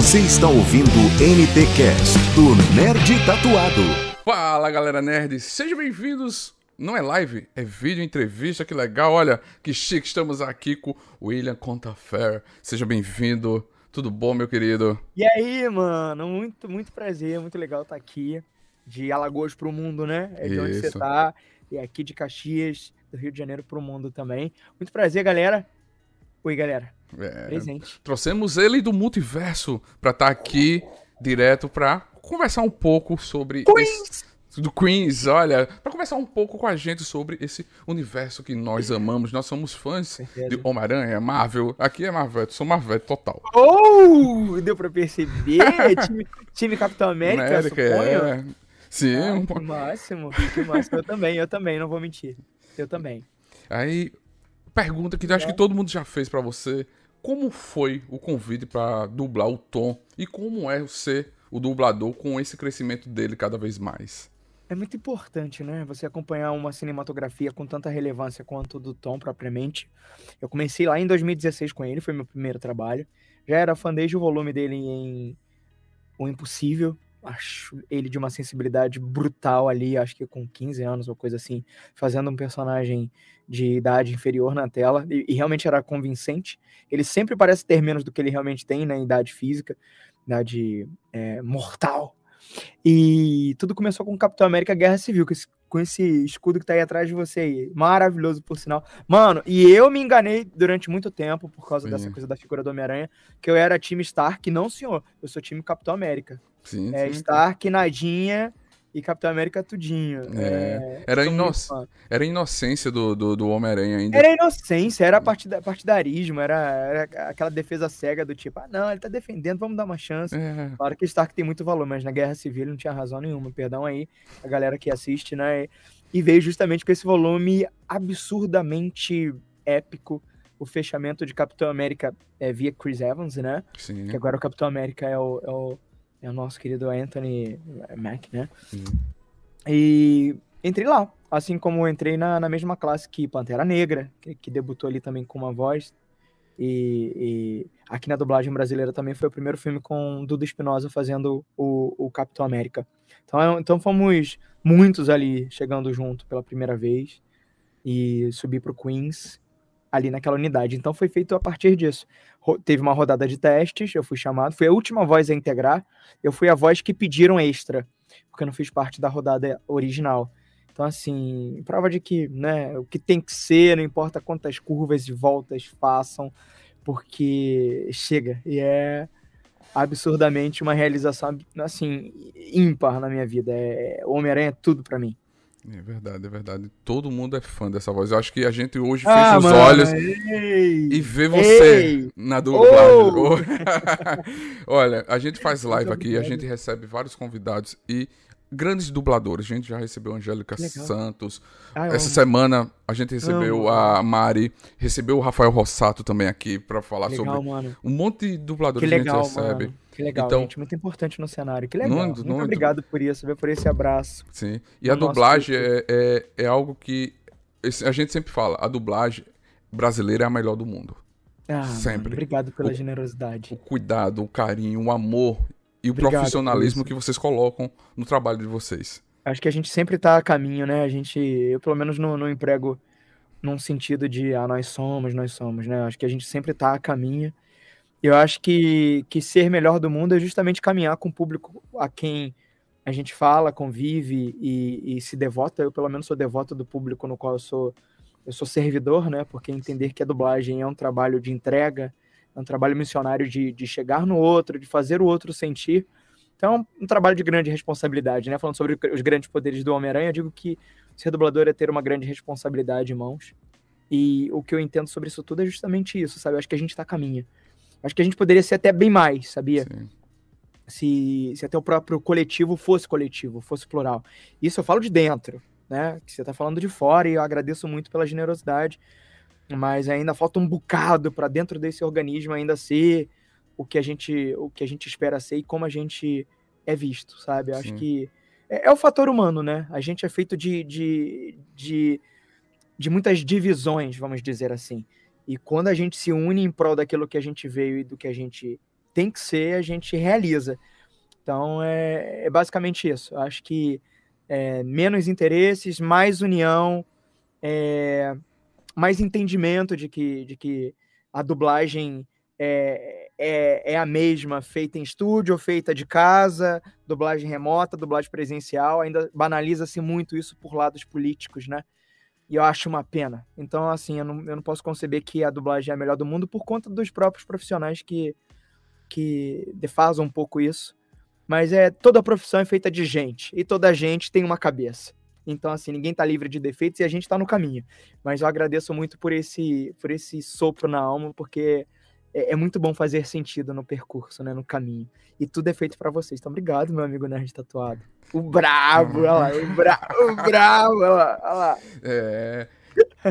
Você está ouvindo o NT Cast do Nerd Tatuado. Fala galera nerd, sejam bem-vindos. Não é live, é vídeo entrevista, que legal. Olha que chique, estamos aqui com o William Contafer. Seja bem-vindo. Tudo bom, meu querido? E aí, mano? Muito, muito prazer, muito legal estar aqui. De Alagoas pro mundo, né? É de onde você Isso. tá. E aqui de Caxias, do Rio de Janeiro pro mundo também. Muito prazer, galera. Oi, galera. É, Presente. trouxemos ele do multiverso pra estar aqui direto pra conversar um pouco sobre esse- do Queens, olha, pra conversar um pouco com a gente sobre esse universo que nós amamos. Nós somos fãs de Homem-Aranha, Marvel. Aqui é Marvel, sou Marvel total. Oh! Deu pra perceber? time, time Capitão América, América, suponho. é. Sim, Ah, um que máximo, que máximo. Eu também, eu também, não vou mentir. Eu também. Aí, pergunta que eu acho que todo mundo já fez pra você. Como foi o convite pra dublar o Tom? E como é ser o dublador com esse crescimento dele cada vez mais? É muito importante, né? Você acompanhar uma cinematografia com tanta relevância quanto do Tom propriamente. Eu comecei lá em 2016 com ele, foi meu primeiro trabalho. Já era fã desde o volume dele em O Impossível. Acho ele de uma sensibilidade brutal ali, acho que com 15 anos ou coisa assim, fazendo um personagem de idade inferior na tela. E, e realmente era convincente. Ele sempre parece ter menos do que ele realmente tem na idade física, idade é, mortal. E tudo começou com o Capitão América Guerra Civil, com esse, com esse escudo que tá aí atrás de você aí. Maravilhoso, por sinal. Mano, e eu me enganei durante muito tempo, por causa Sim. dessa coisa da figura do Homem-Aranha, que eu era time Stark. Não, senhor. Eu sou time Capitão América. Sim, É sim. Stark, Nadinha e Capitão América tudinho. É, era, sou ino... muito fã. era a inocência do, do, do Homem-Aranha ainda. Era inocência, era partida, partidarismo, era, era aquela defesa cega do tipo, ah, não, ele tá defendendo, vamos dar uma chance. É, Claro que Stark tem muito valor, mas na Guerra Civil ele não tinha razão nenhuma. Perdão aí a galera que assiste, né? E veio justamente com esse volume absurdamente épico. O fechamento de Capitão América é, via Chris Evans, né? sim. Que agora o Capitão América é o, é o, é o nosso querido Anthony Mack, né? Sim. E entrei lá. Assim como entrei na, na mesma classe que Pantera Negra, que, que debutou ali também com uma voz. E, e aqui na dublagem brasileira também foi o primeiro filme com Duda Espinosa fazendo o, o Capitão América. Então, é- então fomos muitos ali chegando junto pela primeira vez e subi pro Queens ali naquela unidade. Então foi feito a partir disso. Teve uma rodada de testes, eu fui chamado, fui a última voz a integrar, eu fui a voz que pediram extra, porque eu não fiz parte da rodada original. Então, assim, prova de que, né, o que tem que ser, não importa quantas curvas e voltas façam, porque chega. E é absurdamente uma realização, assim, ímpar na minha vida. É, Homem-Aranha é tudo pra mim. É verdade, é verdade. Todo mundo é fã dessa voz. Eu acho que a gente hoje Ah, fecha os mano, olhos ei! e vê você Ei! na dublagem. Oh! Olha, a gente faz live aqui, a gente recebe vários convidados e grandes dubladores. A gente já recebeu a Angélica legal. Santos. Ah, Essa amo. semana a gente recebeu Amo. a Mari, recebeu o Rafael Rossato também aqui pra falar legal, sobre mano. um monte de Que dubladores que a gente legal, recebe. mano. Que legal, Então- gente. Muito importante no cenário. Que legal. Muito, obrigado por isso, por esse abraço. Sim. E No a dublagem é, é, é algo que a gente sempre fala, a dublagem brasileira é a melhor do mundo. Ah, Sempre. mano, obrigado pela O- generosidade. O cuidado, o carinho, o amor e o Obrigado profissionalismo que vocês colocam no trabalho de vocês. Acho que a gente sempre tá a caminho, né? A gente, eu pelo menos não, não emprego num sentido de, ah, nós somos, nós somos, né? Acho que a gente sempre tá a caminho. Eu acho que, que ser melhor do mundo é justamente caminhar com o público a quem a gente fala, convive e, e se devota. Eu, pelo menos, sou devoto do público no qual eu sou, eu sou servidor, né? Porque entender que a dublagem é um trabalho de entrega, é um trabalho missionário de, de chegar no outro, de fazer o outro sentir. Então, é um, trabalho de grande responsabilidade, né? Falando sobre os grandes poderes do Homem-Aranha, eu digo que ser dublador é ter uma grande responsabilidade em mãos. E o que eu entendo sobre isso tudo é justamente isso, sabe? Eu acho que a gente tá a caminho. Acho que a gente poderia ser até bem mais, sabia? Sim. Se, se até o próprio coletivo fosse coletivo, fosse plural. Isso eu falo de dentro, né? Que você tá falando de fora e eu agradeço muito pela generosidade. Mas ainda falta um bocado para dentro desse organismo ainda ser o que a gente o que a gente espera ser e como a gente é visto, sabe? Eu acho que é, é o fator humano, né? A gente é feito de, de, de, de muitas divisões, vamos dizer assim. E quando a gente se une em prol daquilo que a gente veio e do que a gente tem que ser, a gente realiza. Então é, é basicamente isso. Eu acho que é, menos interesses, mais união, é, mais entendimento de que, de que a dublagem é, é, é, a mesma, feita em estúdio feita de casa, dublagem remota, dublagem presencial, ainda banaliza-se muito isso por lados políticos, né? E eu acho uma pena. Então, assim, eu não, eu não posso conceber que a dublagem é a melhor do mundo por conta dos próprios profissionais que, que defasam um pouco isso. Mas é toda profissão é feita de gente, e toda gente tem uma cabeça. Então, assim, ninguém tá livre de defeitos e a gente tá no caminho. Mas eu agradeço muito por esse, por esse sopro na alma, porque é, é muito bom fazer sentido no percurso, né, no caminho. E tudo é feito para vocês. Então, obrigado, meu amigo Nerd Tatuado. O brabo, olha lá, o, bra o brabo, olha lá, olha lá. É...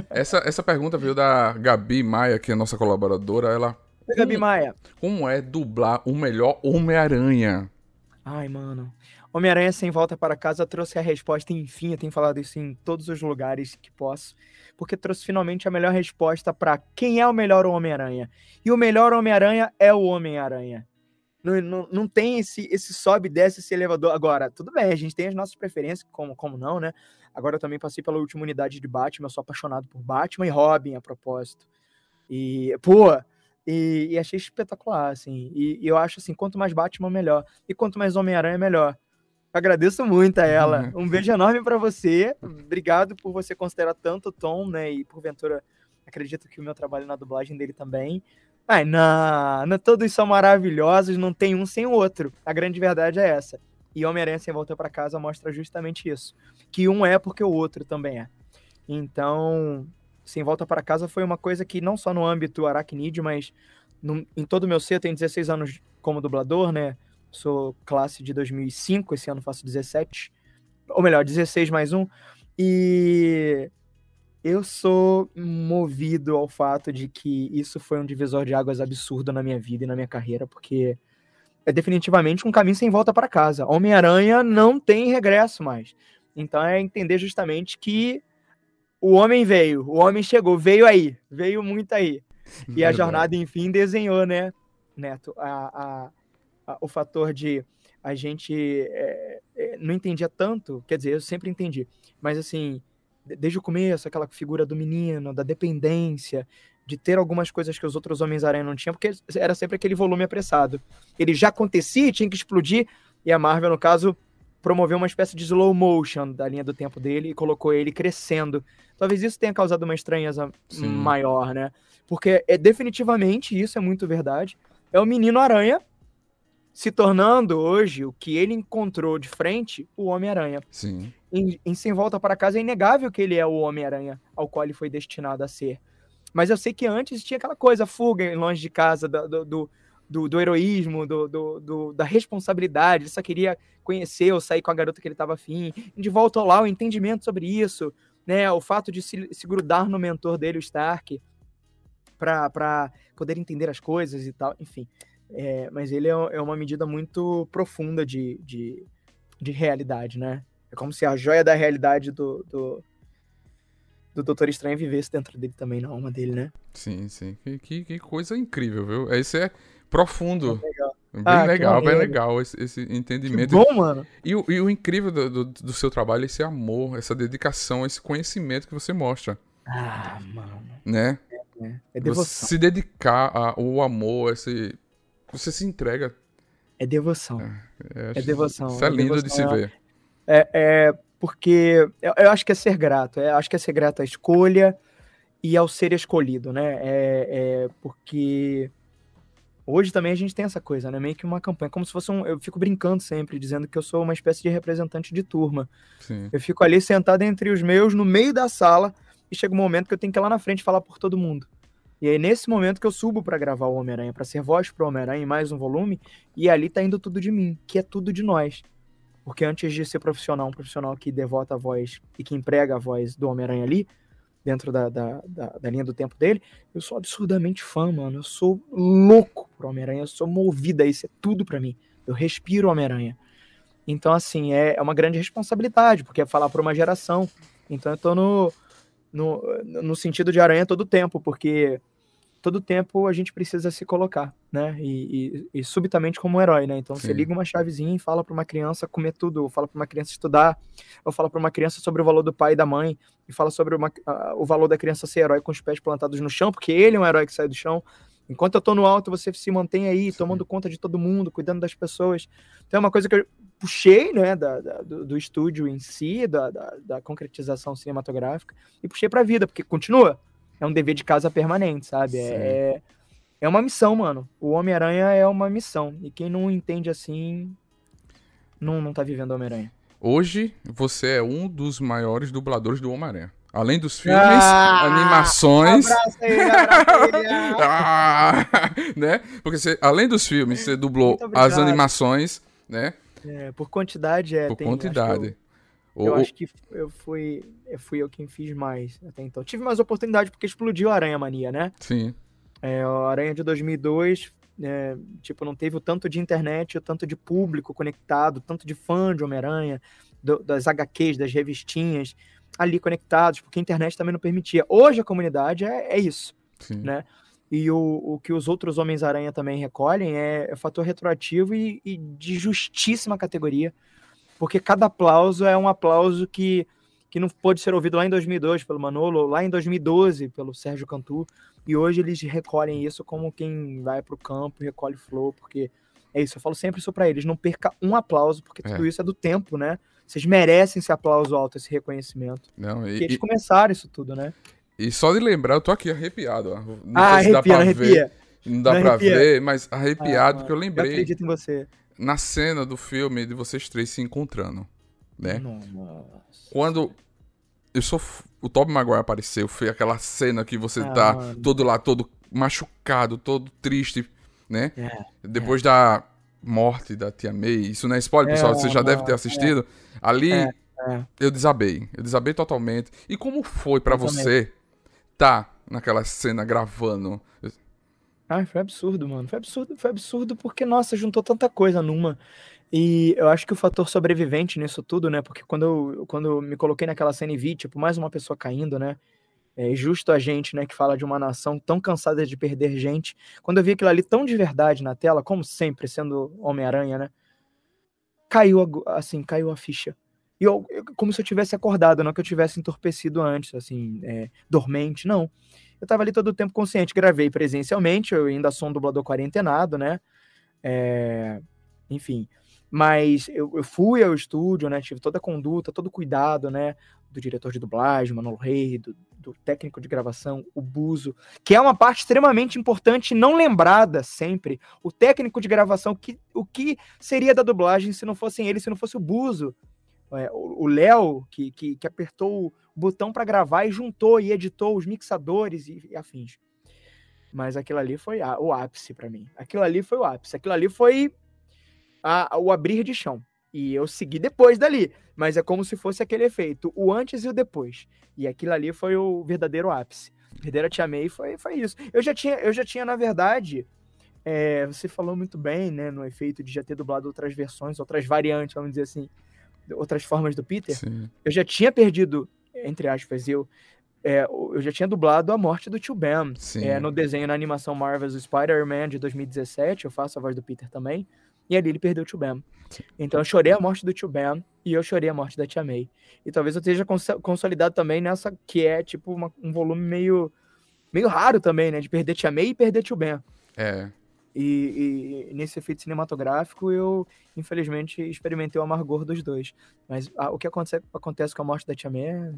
Essa, essa pergunta veio da Gabi Maia, que é nossa colaboradora. Ela. Gabi Maia. Como é dublar o melhor Homem-Aranha? Ai, mano. Homem-Aranha Sem Volta para Casa trouxe a resposta, enfim, eu tenho falado isso em todos os lugares que posso, porque trouxe finalmente a melhor resposta para quem é o melhor Homem-Aranha. E o melhor Homem-Aranha é o Homem-Aranha. Não, não, não tem esse, esse sobe desce esse elevador. Agora, tudo bem, a gente tem as nossas preferências, como, como não, né? Agora eu também passei pela última unidade de Batman, eu sou apaixonado por Batman e Robin, a propósito. E, pô, e, e achei espetacular, assim. E, e, eu acho assim, quanto mais Batman, melhor. E quanto mais Homem-Aranha, melhor. Agradeço muito a ela. Um beijo enorme para você. Obrigado por você considerar tanto o Tom, né? E porventura, acredito que o meu trabalho na dublagem dele também. Ai, não, não, todos são maravilhosos, não tem um sem o outro. A grande verdade é essa. E Homem-Aranha Sem Volta para Casa mostra justamente isso. Que um é porque o outro também é. Então, Sem Volta para Casa foi uma coisa que não só no âmbito aracnídeo, mas no, em todo o meu ser, eu tenho 16 anos como dublador, né? Sou classe de 2005, esse ano faço 17. Ou melhor, 16 mais um. E eu sou movido ao fato de que isso foi um divisor de águas absurdo na minha vida e na minha carreira, porque é definitivamente um caminho sem volta para casa. Homem-Aranha não tem regresso mais. Então é entender justamente que o homem veio, o homem chegou, veio aí, veio muito aí. E a jornada, enfim, desenhou, né, Neto, a, a o fator de a gente é, é, não entendia tanto, quer dizer, eu sempre entendi, mas assim, desde o começo, aquela figura do menino, da dependência, de ter algumas coisas que os outros Homens-Aranha não tinham, porque era sempre aquele volume apressado. Ele já acontecia, tinha que explodir, e a Marvel, no caso, promoveu uma espécie de slow motion da linha do tempo dele e colocou ele crescendo. Talvez isso tenha causado uma estranheza Sim. maior, né? Porque é definitivamente isso é muito verdade. É o menino aranha se tornando hoje o que ele encontrou de frente, o Homem-Aranha. Sim. Em, em Sem Volta para Casa é inegável que ele é o Homem-Aranha ao qual ele foi destinado a ser. Mas eu sei que antes tinha aquela coisa, fuga longe de casa, do, do, do, do heroísmo, do, do, da responsabilidade. Ele só queria conhecer ou sair com a garota que ele estava afim. De volta ao lá, o entendimento sobre isso, né? O fato de se, se grudar no mentor dele, o Stark, para poder entender as coisas e tal. Enfim, é, mas ele é, é, uma medida muito profunda de, de, de, realidade, né? É como se a joia da realidade do, do, do Doutor Estranho vivesse dentro dele também, na alma dele, né? Sim, sim. Que, que, que coisa incrível, viu? Esse é profundo. legal. Bem ah, legal, bem legal esse, esse entendimento. Que bom, mano. E, o, e o incrível do, do, do, seu trabalho é esse amor, essa dedicação, esse conhecimento que você mostra. Ah, mano. Né? É, é devoção. Você se dedicar ao amor, esse você se entrega. É devoção. É, é devoção. Isso é, é lindo devoção, de se ver. É, é porque eu, eu, acho que é ser grato. É, acho que é ser grato à escolha e ao ser escolhido, né? É, é, porque hoje também a gente tem essa coisa, né? Meio que uma campanha, como se fosse um. Eu fico brincando sempre, dizendo que eu sou uma espécie de representante de turma. Sim. Eu fico ali sentado entre os meus, no meio da sala, e chega um momento que eu tenho que ir lá na frente falar por todo mundo. E aí, nesse momento que eu subo para gravar o Homem-Aranha, para ser voz pro Homem-Aranha em mais um volume, e ali tá indo tudo de mim, que é tudo de nós. Porque antes de ser profissional, um profissional que devota a voz e que emprega a voz do Homem-Aranha ali, dentro da, da, da, da, linha do tempo dele, eu sou absurdamente fã, mano. Eu sou louco pro Homem-Aranha, eu sou movida, isso é tudo para mim. Eu respiro Homem-Aranha. Então, assim, é, é uma grande responsabilidade, porque é falar para uma geração. Então, eu tô no, no, no sentido de aranha todo tempo, porque todo tempo a gente precisa se colocar. Né? E, e, e subitamente como um herói, né? Então Sim. você liga uma chavezinha e fala para uma criança comer tudo, ou fala para uma criança estudar, ou fala para uma criança sobre o valor do pai e da mãe, e fala sobre uma, a- o valor da criança ser herói com os pés plantados no chão, porque ele é um herói que sai do chão. Enquanto eu tô no alto, você se mantém aí, Sim. tomando conta de todo mundo, cuidando das pessoas. Então é uma coisa que eu puxei, né, da, da- do, do estúdio em si, da, da, da concretização cinematográfica, e puxei pra vida, porque continua. É um dever de casa permanente, sabe? Sim. É, é uma missão, mano. O Homem-Aranha é uma missão. E quem não entende assim, não, não tá vivendo Homem-Aranha. Hoje, você é um dos maiores dubladores do Homem-Aranha. Além dos filmes, Ah! animações. Aí, abraço aí. Ah, né? Porque você, além dos filmes, você dublou as animações, né? É, por quantidade, é. Por tem- eu- quantidade. Eu, O- o- acho que eu fui, eu fui eu quem fiz mais até então. Tive mais oportunidade porque explodiu a Aranha Mania, né? Sim, É, a Aranha de 2002, é, tipo, não teve o tanto de internet, o tanto de público conectado, o tanto de fã de Homem-Aranha, das HQs, das revistinhas, ali conectados, porque a internet também não permitia. Hoje a comunidade é, é isso, sim. né? E o, o que os outros Homens-Aranha também recolhem é, é fator retroativo e, e de justíssima categoria, porque cada aplauso é um aplauso que, que não pôde ser ouvido lá em 2002 pelo Manolo, lá em 2012 pelo Sérgio Cantu, e hoje eles recolhem isso como quem vai pro campo e recolhe flor, porque é isso, eu falo sempre isso pra eles, não perca um aplauso, porque É. tudo isso é do tempo, né? Vocês merecem esse aplauso alto, esse reconhecimento. Não, e, Porque eles e- começaram isso tudo, né? e só de lembrar, eu tô aqui arrepiado. ó. Não ah, se dá arrepia, pra não ver. arrepia. Não dá Não pra arrepia. ver, mas Ah, arrepiado, porque eu lembrei acredito em você. na cena do filme de vocês três se encontrando, né? Nossa. Quando eu sou o Tobey Maguire apareceu, foi aquela cena que você Ah, tá mano. todo lá, todo machucado, todo triste, né? É, Depois da morte da Tia May, isso não é spoiler, É, pessoal, você já não, deve ter assistido. Ali É, é. eu desabei, eu desabei totalmente. E como foi também. você tá naquela cena gravando? Ai, foi absurdo, mano. Foi absurdo, foi absurdo porque, nossa, juntou tanta coisa numa. E eu acho que o fator sobrevivente nisso tudo, né? Porque quando eu, quando eu me coloquei naquela cena e vi, tipo, mais uma pessoa caindo, né? É justo a gente, né, que fala de uma nação tão cansada de perder gente. Quando eu vi aquilo ali tão de verdade na tela, como sempre, sendo Homem-Aranha, né? Caiu, a assim, caiu a ficha. E eu, eu- como se eu tivesse acordado, não que eu tivesse entorpecido antes, assim, é, dormente, não. Eu tava ali todo o tempo consciente, gravei presencialmente, eu ainda sou um dublador quarentenado, né? É, enfim, mas eu, eu fui ao estúdio, né? Tive toda a conduta, todo o cuidado, né? Do diretor de dublagem, Manolo Rei, do, do técnico de gravação, o Buzo, que é uma parte extremamente importante, não lembrada sempre. O técnico de gravação, que, o que seria da dublagem se não fossem ele, se não fosse o Buzo? É, o o Léo, que, que, que apertou o botão para gravar e juntou e editou os mixadores e, e afins. Mas aquilo ali foi a- o ápice para mim. Aquilo ali foi o ápice. Aquilo ali foi a- o abrir de chão. E eu segui depois dali. Mas é como se fosse aquele efeito, o antes e o depois. E aquilo ali foi o verdadeiro ápice. Perder a Tia May foi, foi isso. Eu já tinha, eu já tinha na verdade, é, você falou muito bem, né, no efeito de já ter dublado outras versões, outras variantes, vamos dizer assim, outras formas do Peter Sim. eu já tinha perdido, entre aspas, eu, é, eu já tinha dublado a morte do Tio Ben. É, no desenho, na animação Marvel's Spider-Man de 2017, eu faço a voz do Peter também. E ali ele perdeu o Tio Ben. Então eu chorei a morte do Tio Ben e eu chorei a morte da Tia May. E talvez eu esteja cons- consolidado também nessa que é tipo uma- um volume meio, meio raro também, né? De perder Tia May e perder Tio Ben. É. E, e nesse efeito cinematográfico eu, infelizmente, experimentei o amargor dos dois. Mas ah, o que acontece, acontece com a morte da Tia May é...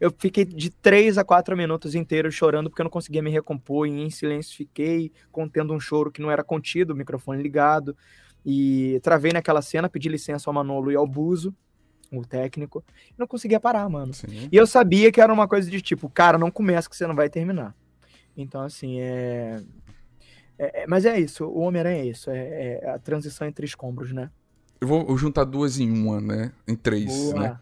Eu fiquei de 3 a 4 minutos inteiros chorando porque eu não conseguia me recompor e em silêncio fiquei contendo um choro que não era contido, o microfone ligado. E travei naquela cena, pedi licença ao Manolo e ao Buzo, o técnico, e não conseguia parar, mano. Sim. E eu sabia que era uma coisa de tipo, cara, não começa que você não vai terminar. Então, assim, é. é- é- mas é isso, o Homem-Aranha é isso, é, é a transição entre escombros, né? Eu vou juntar duas em uma, né? Em três, Boa. né?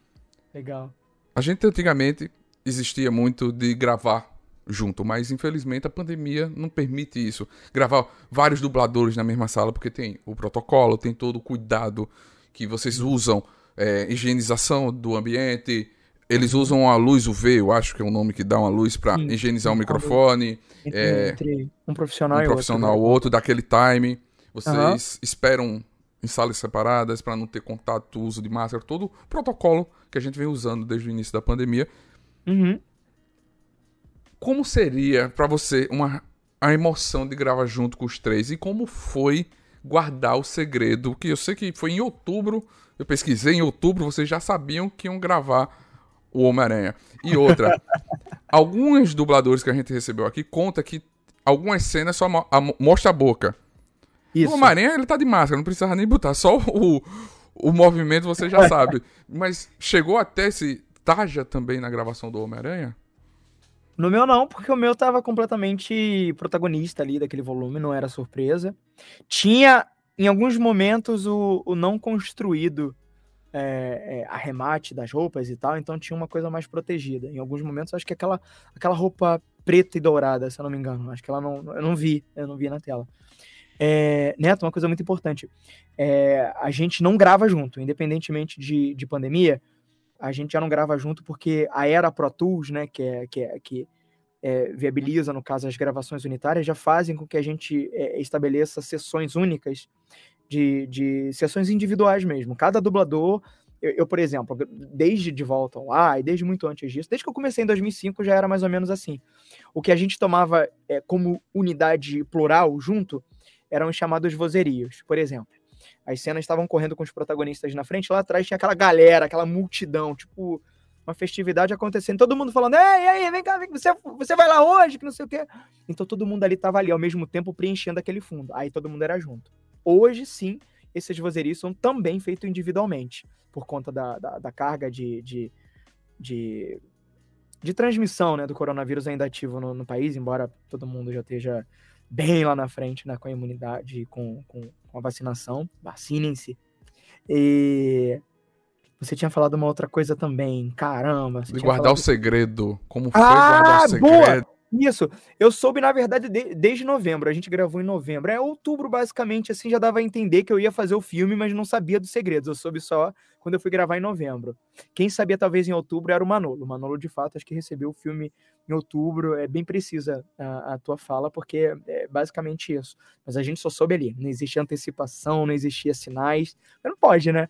Legal. A gente antigamente existia muito de gravar junto, mas infelizmente a pandemia não permite isso. Gravar vários dubladores na mesma sala, porque tem o protocolo, tem todo o cuidado que vocês usam, é, higienização do ambiente, Eles usam a luz UV, eu acho que é o nome que dá uma luz para higienizar o microfone. Entre, É, entre um profissional um e profissional outro. ou outro, daquele time. Vocês Aham. esperam em salas separadas para não ter contato, uso de máscara, todo o protocolo que a gente vem usando desde o início da pandemia. Uhum. Como seria para você uma a emoção de gravar junto com os três e como foi guardar o segredo? Que eu sei que foi em outubro, eu pesquisei em outubro, vocês já sabiam que iam gravar o Homem-Aranha. E outra, alguns dubladores que a gente recebeu aqui conta que algumas cenas só mo- a- mostra a boca. Isso. O Homem-Aranha, ele tá de máscara, não precisava nem botar. Só o, o movimento você já sabe. Mas chegou até esse Taja também na gravação do Homem-Aranha? No meu não, porque o meu tava completamente protagonista ali daquele volume, não era surpresa. Tinha, em alguns momentos, o, o não construído é, é, arremate das roupas e tal, então tinha uma coisa mais protegida. Em alguns momentos, acho que aquela, aquela roupa preta e dourada, se eu não me engano, acho que ela não. Eu não vi, eu não vi na tela. É, Neto, uma coisa muito importante. É, a gente não grava junto, independentemente de, de pandemia, a gente já não grava junto porque a era Pro Tools, né, que é que, é, que é, viabiliza, no caso, as gravações unitárias, já fazem com que a gente é, estabeleça sessões únicas de, de sessões individuais mesmo. Cada dublador, eu, eu, por exemplo, desde De Volta ao Ar e desde muito antes disso, desde que eu comecei em 2005 já era mais ou menos assim. O que a gente tomava é, como unidade plural junto eram os chamados vozerios, por exemplo. As cenas estavam correndo com os protagonistas na frente, lá atrás tinha aquela galera, aquela multidão, tipo, uma festividade acontecendo, todo mundo falando, ei, ei, vem cá, vem, você, você vai lá hoje, que não sei o quê. Então todo mundo ali tava ali, ao mesmo tempo, preenchendo aquele fundo. Aí todo mundo era junto. Hoje, sim, esses vozerios são também feitos individualmente, por conta da, da, da carga de, de, de, de, transmissão né, do coronavírus ainda ativo no, no país, embora todo mundo já esteja bem lá na frente, né, com a imunidade, com, com, com a vacinação. Vacinem-se. E você tinha falado uma outra coisa também. Caramba. De guardar falado... o segredo. Como foi ah, guardar o segredo? Boa! Isso. Eu soube, na verdade, de, desde novembro. A gente gravou em novembro. É outubro, basicamente, assim, já dava a entender que eu ia fazer o filme, mas não sabia dos segredos. Eu soube só quando eu fui gravar em novembro. Quem sabia, talvez, em outubro era o Manolo. O Manolo, de fato, acho que recebeu o filme em outubro. É bem precisa a, a tua fala, porque é basicamente isso. Mas a gente só soube ali. Não existia antecipação, não existia sinais. Mas não pode, né?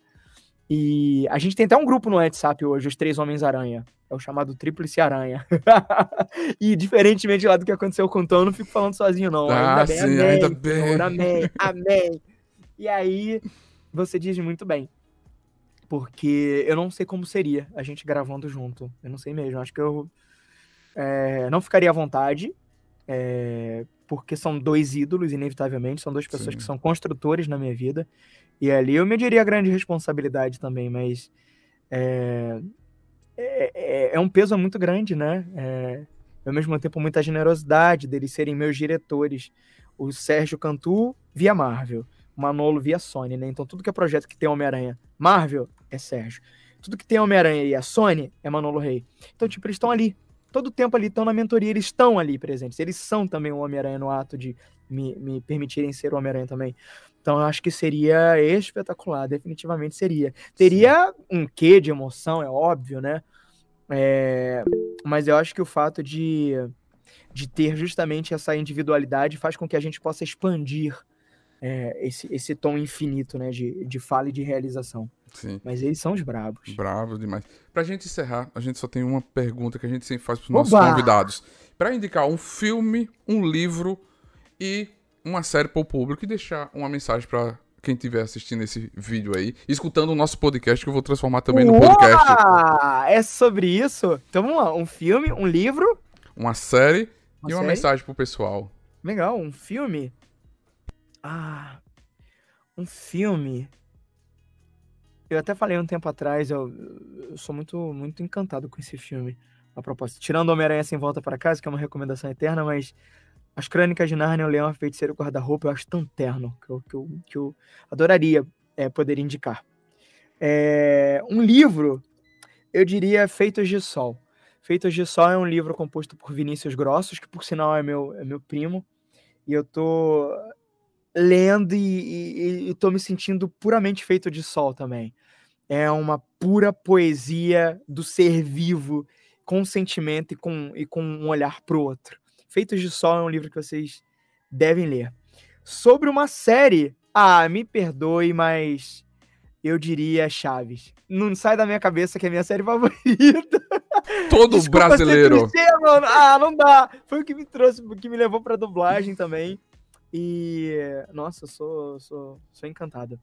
E a gente tem até um grupo no WhatsApp hoje, os Três Homens-Aranha. É o chamado Tríplice Aranha. e diferentemente lá do que aconteceu com o Tom, eu não fico falando sozinho, não. Ah, ainda bem, sim, amém, ainda bem. Senhor, amém, amém. E aí, você diz muito bem. Porque eu não sei como seria a gente gravando junto. Eu não sei mesmo. Acho que eu é, não ficaria à vontade. É, porque são dois ídolos, inevitavelmente. São duas pessoas Sim. que são construtores na minha vida. E ali eu mediria a grande responsabilidade também, mas é, é, é um peso muito grande, né? É, ao mesmo tempo, muita generosidade deles serem meus diretores. O Sérgio Cantu via Marvel, o Manolo via Sony, né? Então tudo que é projeto que tem Homem-Aranha, Marvel é Sérgio. Tudo que tem Homem-Aranha e a Sony é Manolo Rey. Então, tipo, eles estão ali. Todo o tempo ali, estão na mentoria, eles estão ali presentes. Eles são também o Homem-Aranha no ato de me, me permitirem ser o Homem-Aranha também. Então eu acho que seria espetacular, definitivamente seria. Teria um quê de emoção, é óbvio, né? É, mas eu acho que o fato de, de ter justamente essa individualidade faz com que a gente possa expandir é, esse, esse tom infinito né, de, de fala e de realização. Sim. Mas eles são os brabos. Bravo demais. Pra gente encerrar, a gente só tem uma pergunta que a gente sempre faz pros nossos Oba! convidados. Pra indicar um filme, um livro e uma série pro público e deixar uma mensagem pra quem estiver assistindo esse vídeo aí, escutando o nosso podcast, que eu vou transformar também no podcast. É sobre isso? Então vamos lá, um filme, um livro. Uma série Uma e uma série? mensagem pro pessoal. Legal, um filme. Ah, um filme. Eu até falei um tempo atrás, eu, eu sou muito, muito encantado com esse filme. A propósito, tirando Homem-Aranha Sem Volta para Casa, que é uma recomendação eterna, mas As Crônicas de Narnia, o Leão, a Feiticeira e o Guarda-Roupa, eu acho tão terno que eu, que eu, que eu adoraria é, poder indicar. É, um livro, eu diria Feitos de Sol. Feitos de Sol é um livro composto por Vinícius Grossos, que por sinal é meu, é meu primo, e eu tô lendo e, e, e tô me sentindo puramente feito de sol também. é uma pura poesia do ser vivo, com sentimento e com, e com um olhar pro outro. Feitos de Sol é um livro que vocês devem ler. Sobre uma série, ah, me perdoe, mas eu diria Chaves. Não sai da minha cabeça que é minha série favorita. Todo Desculpa brasileiro. Clichê, ah, não dá. Foi o que me trouxe, o que me levou pra dublagem também. E, nossa, sou, sou, sou encantada.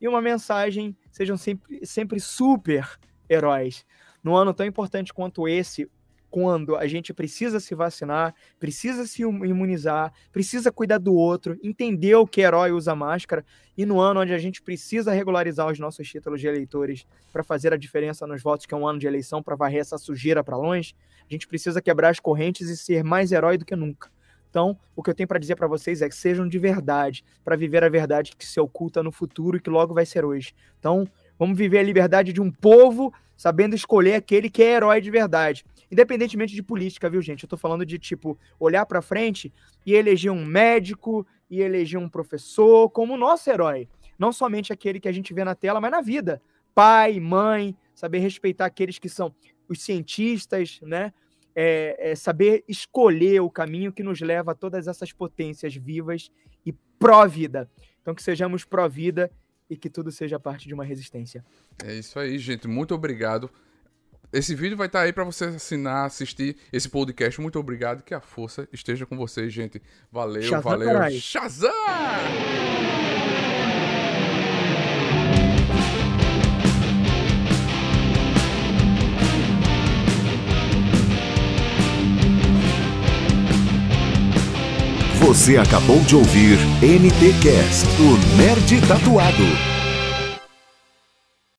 E uma mensagem: sejam sempre, sempre super heróis. Num ano tão importante quanto esse, quando a gente precisa se vacinar, precisa se imunizar, precisa cuidar do outro, entender o que herói usa máscara, e no ano onde a gente precisa regularizar os nossos títulos de eleitores para fazer a diferença nos votos, que é um ano de eleição, para varrer essa sujeira para longe, a gente precisa quebrar as correntes e ser mais herói do que nunca. Então, o que eu tenho para dizer para vocês é que sejam de verdade, para viver a verdade que se oculta no futuro e que logo vai ser hoje. Então, vamos viver a liberdade de um povo sabendo escolher aquele que é herói de verdade. Independentemente de política, viu, gente? Eu tô falando de, tipo, olhar para frente e eleger um médico e eleger um professor como nosso herói. Não somente aquele que a gente vê na tela, mas na vida. Pai, mãe, saber respeitar aqueles que são os cientistas, né? É, é saber escolher o caminho que nos leva a todas essas potências vivas e pró-vida. Então, que sejamos pró-vida e que tudo seja parte de uma resistência. É isso aí, gente. Muito obrigado. Esse vídeo vai estar aí para você assinar, assistir esse podcast. Muito obrigado. Que a força esteja com vocês, gente. Valeu, Shazam, valeu. Carai. Shazam! Você acabou de ouvir NTcast, o Nerd Tatuado.